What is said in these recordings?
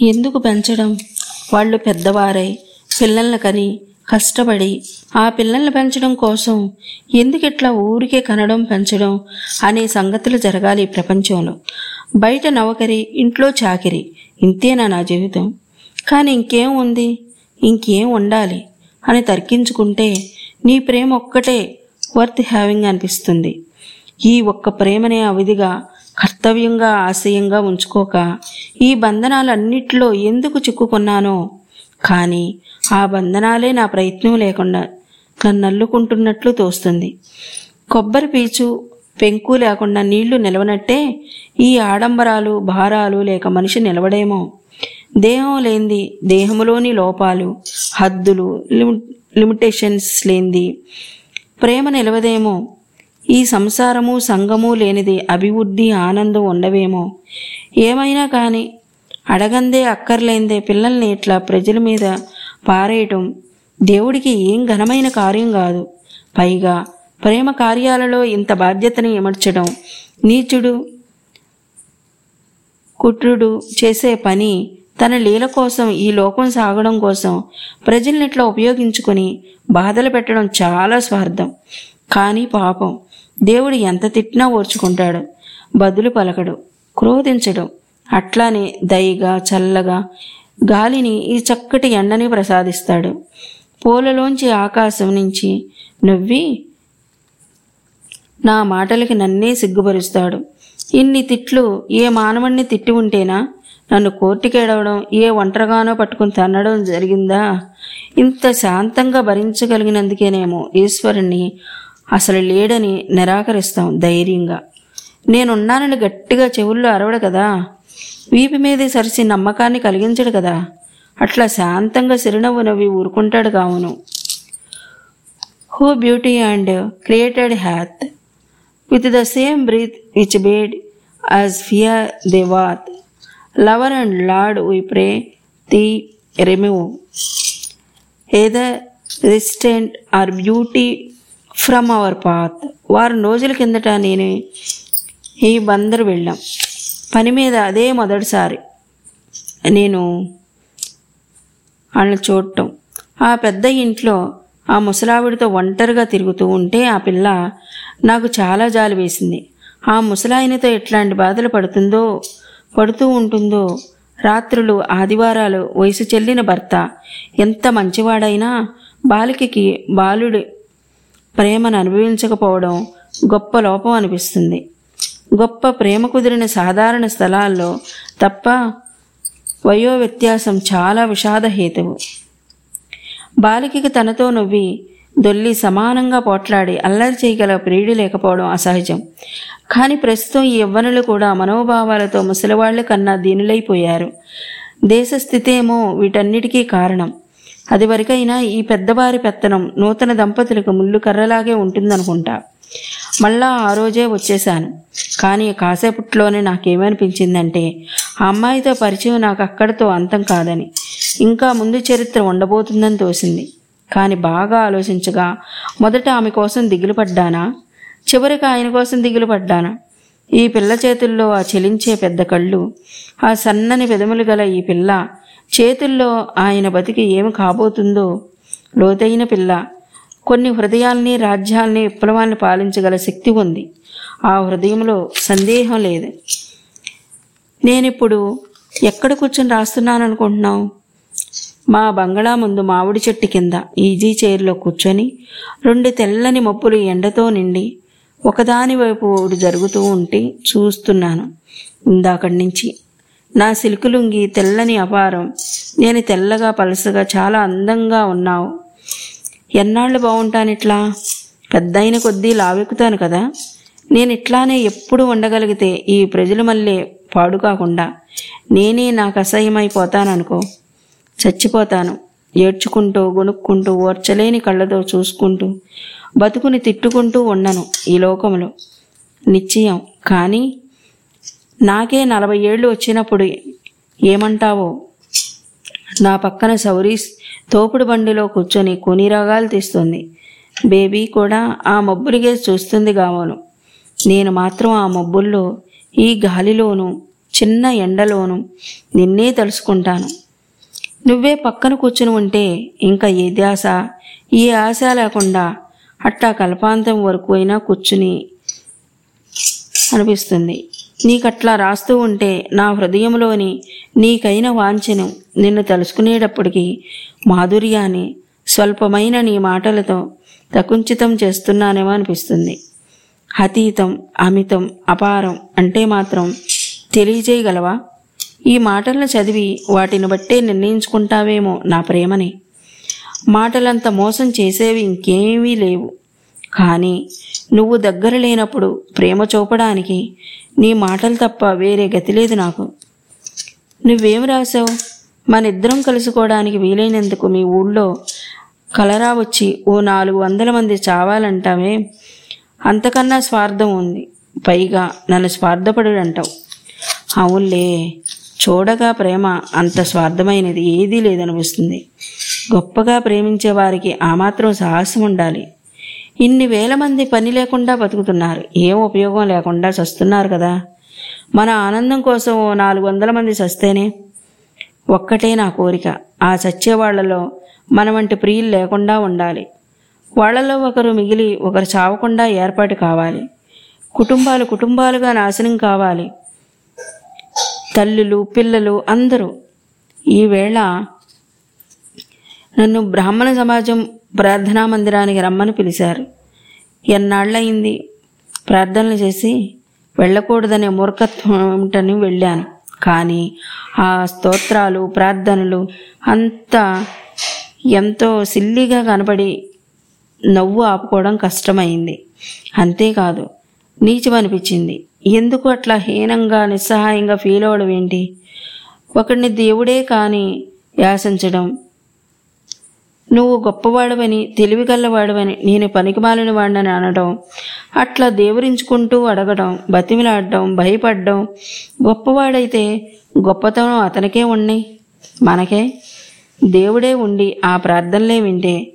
ఎందుకు పెంచడం? వాళ్ళు పెద్దవారై పిల్లల్ని కని కష్టపడి ఆ పిల్లల్ని పెంచడం కోసం ఎందుకిట్లా ఊరికే కనడం పెంచడం అనే సంగతులు జరగాలి ఈ ప్రపంచంలో. బయట నవకరి ఇంట్లో చాకిరి. ఇంతేనా నా జీవితం? కానీ ఇంకేం ఉంది? ఇంకేం ఉండాలి? అని తర్కించుకుంటే నీ ప్రేమ ఒక్కటే వర్త్ హ్యావింగ్ అనిపిస్తుంది. ఈ ఒక్క ప్రేమనే అవిధిగా కర్తవ్యంగా ఆశయంగా ఉంచుకోక ఈ బంధనాలన్నిట్లో ఎందుకు చిక్కుకున్నానో. కానీ ఆ బంధనాలే నా ప్రయత్నం లేకుండా నన్ను అల్లుకుంటున్నట్లు తోస్తుంది. కొబ్బరి పీచు పెంకు లేకుండా నీళ్ళు నిలవనట్టే ఈ ఆడంబరాలు భారాలు లేక మనిషి నిలవడేమో. దేహం లేనిది దేహములోని లోపాలు హద్దులు లిమి- లిమిటేషన్స్ లేనిది ప్రేమ నిలవదేమో. ఈ సంసారము సంగము లేనిది అభివృద్ధి ఆనందం ఉండవేమో? ఏమైనా కానీ అడగందే అక్కర్లేందే పిల్లల్ని ఇట్లా ప్రజల మీద పారేయటం దేవుడికి ఏం ఘనమైన కార్యం కాదు. పైగా ప్రేమ కార్యాలలో ఇంత బాధ్యతని ఇమర్చడం నీచుడు కుట్రుడు చేసే పని తన లీల కోసం ఈ లోకం సాగడం కోసం ప్రజల్ని ఇట్లా ఉపయోగించుకొని బాధలు పెట్టడం చాలా స్వార్థం. కానీ పాపం దేవుడు ఎంత తిట్టినా ఓర్చుకుంటాడు. బదులు పలకడు క్రోధించడు. అట్లానే దయగా చల్లగా గాలిని ఈ చక్కటి ఎండని ప్రసాదిస్తాడు. పూలలోంచి ఆకాశం నుంచి నవ్వి నా మాటలకి నన్నే సిగ్గుపరుస్తాడు. ఇన్ని తిట్లు ఏ మానవుణ్ణి తిట్టి ఉంటేనా? నన్ను కోర్టుకేడవడం ఏ ఒంటరిగానో పట్టుకుని తన్నడం జరిగిందా? ఇంత శాంతంగా భరించగలిగినందుకేనేమో ఈశ్వరుణ్ణి అసలు లేడని నిరాకరిస్తాం ధైర్యంగా. నేనున్నానని గట్టిగా చెవుల్లో అరవడు కదా. వీపు మీదే సరిసి నమ్మకాన్ని కలిగించడు కదా. అట్లా శాంతంగా చిరునవ్వు నవ్వి ఊరుకుంటాడు కావును. Who beauty and created hath. With the same breath which bade as fear they wrath. Lover and lord we pray the remove. either resistant or beauty from our path వారం రోజుల కిందట నేను ఈ బందరు వెళ్ళాం. పని మీద అదే మొదటిసారి నేను వాళ్ళని చూడటం. ఆ పెద్ద ఇంట్లో ఆ ముసలావిడితో ఒంటరిగా తిరుగుతూ ఉంటే ఆ పిల్ల నాకు చాలా జాలి వేసింది. ఆ ముసలాయనతో ఎట్లాంటి బాధలు పడుతుందో పడుతూ ఉంటుందో రాత్రులు ఆదివారాలు వయసు చెల్లిన భర్త ఎంత మంచివాడైనా బాలికకి బాలుడి ప్రేమను అనుభవించకపోవడం గొప్ప లోపం అనిపిస్తుంది. గొప్ప ప్రేమ కుదిరిన సాధారణ స్థలాల్లో తప్ప వయో వ్యత్యాసం చాలా విషాదహేతువు బాలికకి తనతో నవ్వి దొల్లి సమానంగా పోట్లాడి అల్లరి చేయగల ప్రియుడు లేకపోవడం అసహజం. కానీ ప్రస్తుతం ఈ యవ్వనులు కూడా మనోభావాలతో ముసలివాళ్ళ కన్నా దీనులైపోయారు. దేశ స్థితేమో వీటన్నిటికీ కారణం. అది వరకైనా ఈ పెద్దవారి పెత్తనం నూతన దంపతులకు ముళ్ళు కర్రలాగే ఉంటుందనుకుంటా. మళ్ళా ఆ రోజే వచ్చేశాను. కానీ కాసేపట్లోనే నాకేమనిపించిందంటే ఆ అమ్మాయితో పరిచయం నాకు అక్కడితో అంతం కాదని. ఇంకా ముందు చరిత్ర ఉండబోతుందని తోసింది. కానీ బాగా ఆలోచించగా మొదట ఆమె కోసం దిగులు పడ్డానా? చివరికి ఆయన కోసం దిగులు పడ్డానా? ఈ పిల్ల చేతుల్లో ఆ చెలించే పెద్ద కళ్ళు ఆ సన్నని పెదములు గల ఈ పిల్ల చేతుల్లో ఆయన బతికి ఏమి కాబోతుందో? లోతైన పిల్ల. కొన్ని హృదయాల్ని రాజ్యాల్ని విప్లవాన్ని పాలించగల శక్తి ఉంది. ఆ హృదయంలో సందేహం లేదు. నేనిప్పుడు ఎక్కడ కూర్చొని రాస్తున్నాను అనుకుంటున్నావు? మా బంగళా ముందు మామిడి చెట్టు కింద ఈజీ చైర్లో కూర్చొని రెండు తెల్లని మప్పులు ఎండతో నిండి ఒకదాని వైపు ఒకటి జరుగుతూ ఉంటే చూస్తున్నాను. ఇందాకడి నుంచి నా సిల్కులుంగి తెల్లని అపారం. నేను తెల్లగా పలసగా చాలా అందంగా ఉన్నావు. ఎన్నాళ్ళు బాగుంటాను ఇట్లా పెద్దయిన కొద్దీ లావెక్కుతాను కదా. నేను ఇట్లానే ఎప్పుడు ఉండగలిగితే ఈ ప్రజలు మళ్ళీ పాడు కాకుండా నేనే నాకు అసహ్యమైపోతాననుకో. చచ్చిపోతాను. ఏడ్చుకుంటూ గొనుక్కుంటూ ఓర్చలేని కళ్ళతో చూసుకుంటూ బతుకుని తిట్టుకుంటూ ఉండను ఈ లోకంలో నిశ్చయం. కానీ నాకే నలభై ఏళ్ళు వచ్చినప్పుడు ఏమంటావో? నా పక్కన సౌరీస్ తోపుడు బండిలో కూర్చొని కొనిరాగాలు తీస్తుంది. బేబీ కూడా ఆ మబ్బులిగే చూస్తుంది కావను నేను మాత్రం ఆ మబ్బుల్లో ఈ గాలిలోనూ చిన్న ఎండలోను నిన్నే తలుసుకుంటాను నువ్వే పక్కన కూర్చుని ఉంటే ఇంకా ఏ ధ్యాస ఏ ఆశ లేకుండా అట్టా కల్పాంతం వరకు అయినా కూర్చుని అనిపిస్తుంది. నీకట్లా రాస్తూ ఉంటే నా హృదయంలోని నీకైన వాంఛను నిన్ను తలుసుకునేటప్పటికీ మాధుర్యాన్ని స్వల్పమైన నీ మాటలతో తకుంచితం చేస్తున్నానేమో అనిపిస్తుంది. అతీతం అమితం అపారం అంటే మాత్రం తెలియజేయగలవా? ఈ మాటలను చదివి వాటిని బట్టే నిర్ణయించుకుంటావేమో నా ప్రేమని. మాటలంత మోసం చేసేవి ఇంకేమీ లేవు. కానీ నువ్వు దగ్గర లేనప్పుడు ప్రేమ చూపడానికి నీ మాటలు తప్ప వేరే గతి లేదు నాకు. నువ్వేం రాసావు మన ఇద్దరం కలుసుకోవడానికి వీలైనందుకు మీ ఊళ్ళో కలరా వచ్చి ఓ నాలుగు వందల మంది చావాలంటావే? అంతకన్నా స్వార్థం ఉంది. పైగా నన్ను స్వార్థపడు అంటావు అవునులే చూడగా ప్రేమ అంత స్వార్థమైనది ఏదీ లేదనిపిస్తుంది. గొప్పగా ప్రేమించే వారికి ఆ మాత్రం సాహసం ఉండాలి. ఇన్ని వేల మంది పని లేకుండా బతుకుతున్నారు. ఏం ఉపయోగం లేకుండా చస్తున్నారు కదా. మన ఆనందం కోసం ఓ నాలుగు వందల మంది చస్తేనే ఒక్కటే నా కోరిక. ఆ చచ్చేవాళ్ళలో మన వంటి ప్రియులు లేకుండా ఉండాలి. వాళ్ళలో ఒకరు మిగిలి ఒకరు చావకుండా ఏర్పాటు కావాలి. కుటుంబాలు కుటుంబాలుగా నాశనం కావాలి. తల్లులు పిల్లలు అందరూ ఈవేళ నన్ను బ్రాహ్మణ సమాజం ప్రార్థనా మందిరానికి రమ్మని పిలిచారు. ఎన్నాళ్ళయింది? ప్రార్థనలు చేసి వెళ్ళకూడదనే మూర్ఖత్వం ఏమిటని వెళ్ళాను. కానీ ఆ స్తోత్రాలు ప్రార్థనలు అంతా ఎంతో సిల్లిగా కనబడి నవ్వు ఆపుకోవడం కష్టమైంది. అంతేకాదు నీచమనిపించింది. ఎందుకు అట్లా హీనంగా నిస్సహాయంగా ఫీల్ అవ్వడం ఏంటి? ఒకడిని దేవుడే కానీ యాసించడం నువ్వు గొప్పవాడవని తెలివిగల్లవాడవని నేను పనికిమాలిన వాడినని అనడం. అట్లా దేవురించుకుంటూ అడగడం బతిమిలాడడం భయపడడం. గొప్పవాడైతే గొప్పతనం అతనికే ఉన్నాయి మనకే. దేవుడే ఉండి ఆ ప్రార్థనలే వింటే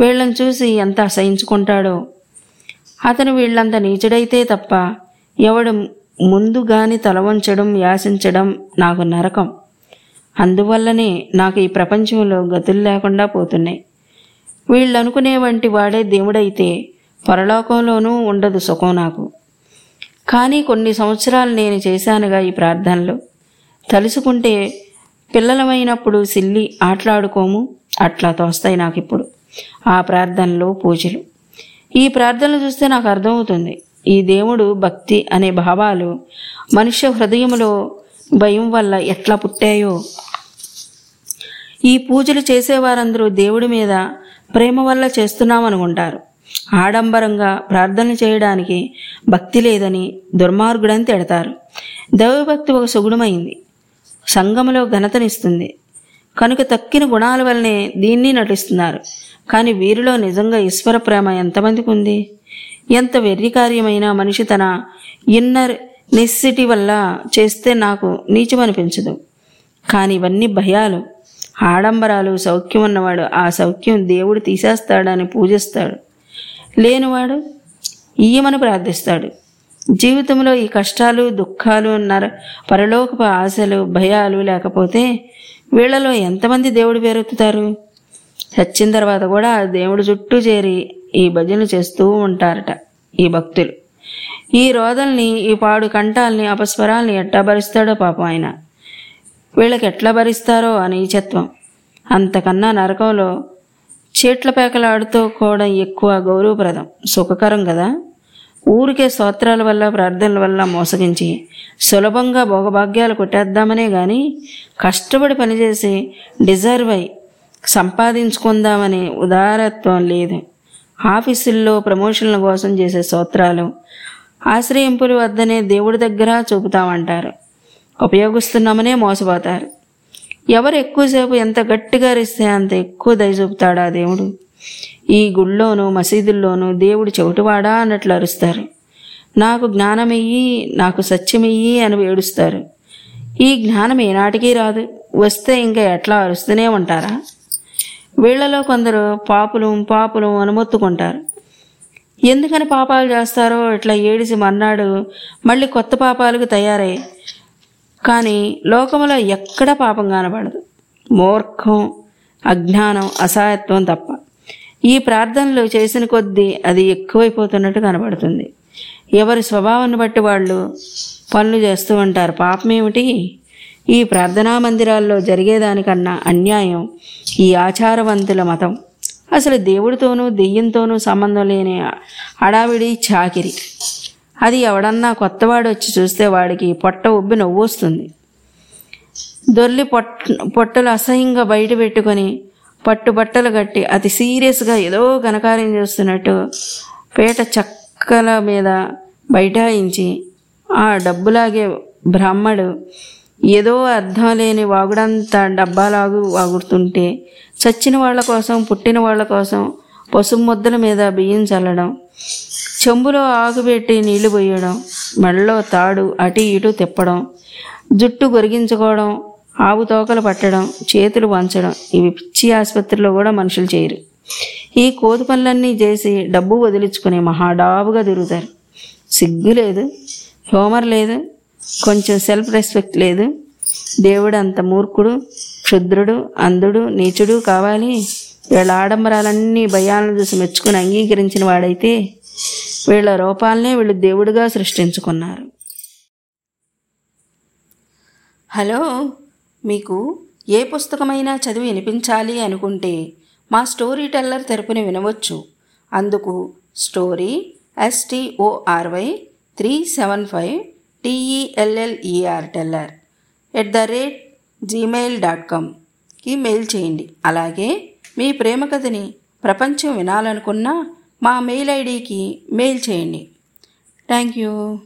వీళ్ళని చూసి ఎంత అసహించుకుంటాడో. అతను వీళ్ళంత నీచుడైతే తప్ప ఎవడు ముందుగాని తల వంచడం యాసించడం నాకు నరకం. అందువల్లనే నాకు ఈ ప్రపంచంలో గతులు లేకుండా పోతున్నాయి. వీళ్ళు అనుకునే వంటి వాడే దేవుడైతే పరలోకంలోనూ ఉండదు సుఖం నాకు. కానీ కొన్ని సంవత్సరాలు నేను చేశానుగా ఈ ప్రార్థనలు. తలుసుకుంటే పిల్లలమైనప్పుడు సిల్లి ఆటలాడుకోము అట్లా తోస్తాయి నాకు ఇప్పుడు ఆ ప్రార్థనలు పూజలు. ఈ ప్రార్థనలు చూస్తే నాకు అర్థమవుతుంది. ఈ దేవుడు భక్తి అనే భావాలు మనుష్య హృదయంలో భయం వల్ల ఎట్లా పుట్టాయో ఈ పూజలు చేసేవారందరూ దేవుడి మీద ప్రేమ వల్ల చేస్తున్నామనుకుంటారు. ఆడంబరంగా ప్రార్థనలు చేయడానికి భక్తి లేదని దుర్మార్గుడని తిడతారు. దైవభక్తి ఒక సుగుణమైంది. సంఘములో ఘనతనిస్తుంది. కనుక తక్కిన గుణాల వల్లనే దీన్ని నటిస్తున్నారు. కానీ వీరిలో నిజంగా ఈశ్వర ప్రేమ ఎంతమందికి ఉంది? ఎంత వెర్రికార్యమైనా మనిషి తన ఇన్నర్ నెస్సిటీ వల్ల చేస్తే నాకు నీచమనిపించదు. కానీ ఇవన్నీ భయాలు. ఆడంబరాలు సౌఖ్యం ఉన్నవాడు ఆ సౌఖ్యం దేవుడు తీసేస్తాడని పూజిస్తాడు. లేనివాడు ఈయమని ప్రార్థిస్తాడు. జీవితంలో ఈ కష్టాలు దుఃఖాలు నర పరలోకపు ఆశలు భయాలు లేకపోతే వీళ్ళలో ఎంతమంది దేవుడు పేరెత్తుతారు? చచ్చిన తర్వాత కూడా దేవుడు చుట్టూ చేరి ఈ భజనలు చేస్తూ ఉంటారట ఈ భక్తులు. ఈ రోదల్ని ఈ పాడు కంఠాల్ని అపస్వరాల్ని ఎట్టా పాపం ఆయన. వీళ్ళకి ఎట్లా భరిస్తారో ఆ నీచత్వం అంతకన్నా నరకంలో చీట్ల కూడా ఎక్కువ గౌరవప్రదం సుఖకరం కదా? ఊరికే స్తోత్రాల వల్ల ప్రార్థనల వల్ల మోసగించి సులభంగా భోగభాగ్యాలు కొట్టేద్దామనే కానీ కష్టపడి పనిచేసి డిజర్వ్ అయి సంపాదించుకుందామనే ఉదారత్వం లేదు. ఆఫీసుల్లో ప్రమోషన్ల కోసం చేసే స్తోత్రాలు ఆశ్రయింపులు వద్దనే దేవుడి దగ్గర చూపుతామంటారు. ఉపయోగిస్తున్నామనే మోసపోతారు. ఎవరు ఎక్కువసేపు ఎంత గట్టిగా అరిస్తే అంత ఎక్కువ దయ చూపుతాడా దేవుడు? ఈ గుళ్ళోనూ మసీదుల్లోనూ దేవుడు చెవిటివాడా అన్నట్లు అరుస్తారు. నాకు జ్ఞానమియ్యి నాకు సత్యమియ్యి అని ఏడుస్తారు ఈ జ్ఞానం ఏనాటికి రాదు. వస్తే ఇంకా ఎట్లా అరుస్తూనే ఉంటారా? వీళ్ళలో కొందరు పాపులు పాపులు అనుమొత్తుకుంటారు. ఎందుకని పాపాలు చేస్తారో ఇట్లా ఏడిసి మర్నాడు మళ్ళీ కొత్త పాపాలకు తయారై కానీ లోకములో ఎక్కడ పాపం కనబడదు మూర్ఖం అజ్ఞానం అసహాయత్వం తప్ప. ఈ ప్రార్థనలు చేసిన కొద్దీ అది ఎక్కువైపోతున్నట్టు కనబడుతుంది ఎవరి స్వభావాన్ని బట్టి వాళ్ళు పనులు చేస్తూ ఉంటారు. పాపం ఏమిటి ఈ ప్రార్థనా మందిరాల్లో జరిగేదానికన్నా అన్యాయం ఈ ఆచారవంతుల మతం. అసలు దేవుడితోనూ దెయ్యంతోనూ సంబంధం లేని అడావిడి చాకిరి. అది ఎవడన్నా కొత్తవాడు వచ్చి చూస్తే వాడికి పొట్ట ఉబ్బి నవ్వు వస్తుంది. దొర్లి పొట్ పొట్టలు అసహ్యంగా బయట పెట్టుకొని పట్టు బట్టలు కట్టి అతి సీరియస్గా ఏదో ఘనకార్యం చేస్తున్నట్టు పేట చక్కల మీద బైఠాయించి ఆ డబ్బులాగే బ్రాహ్మడు ఏదో అర్థం లేని వాగుడంతా డబ్బాలాగు వాగుతుంటే చచ్చిన వాళ్ళ కోసం పుట్టిన వాళ్ళ కోసం పసుపు ముద్దల మీద బియ్యం చల్లడం చెంబులో ఆకుపెట్టి నీళ్ళు పోయడం మెడలో తాడు అటు ఇటు తిప్పడం జుట్టు గొరిగించుకోవడం ఆవు తోకలు పట్టడం చేతులు వంచడం ఇవి పిచ్చి ఆసుపత్రిలో కూడా మనుషులు చేయరు. ఈ కోతి పనులన్నీ చేసి డబ్బు వదిలించుకుని మహాడాబుగా తిరుగుతారు. సిగ్గు లేదు హ్యూమర్ లేదు కొంచెం సెల్ఫ్ రెస్పెక్ట్ లేదు. దేవుడు అంత మూర్ఖుడు క్షుద్రుడు అంధుడు నీచుడు కావాలి. వీళ్ళ ఆడంబరాలన్నీ భయాలను చూసి మెచ్చుకుని అంగీకరించిన వాడైతే వీళ్ళ రూపాలనే వీళ్ళు దేవుడిగా సృష్టించుకున్నారు. హలో మీకు ఏ పుస్తకమైనా చదివి వినిపించాలి అనుకుంటే మా స్టోరీ టెల్లర్ తెరపుని వినవచ్చు. అందుకు story S T O R Y three seven five T E L L E R teller at the rate Gmail dot కామ్కి mail చేయండి. అలాగే మీ ప్రేమ కథని ప్రపంచం వినాలనుకున్నా మా మెయిల్ ఐడికి మెయిల్ చేయండి. Thank you.